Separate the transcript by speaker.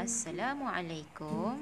Speaker 1: Assalamualaikum.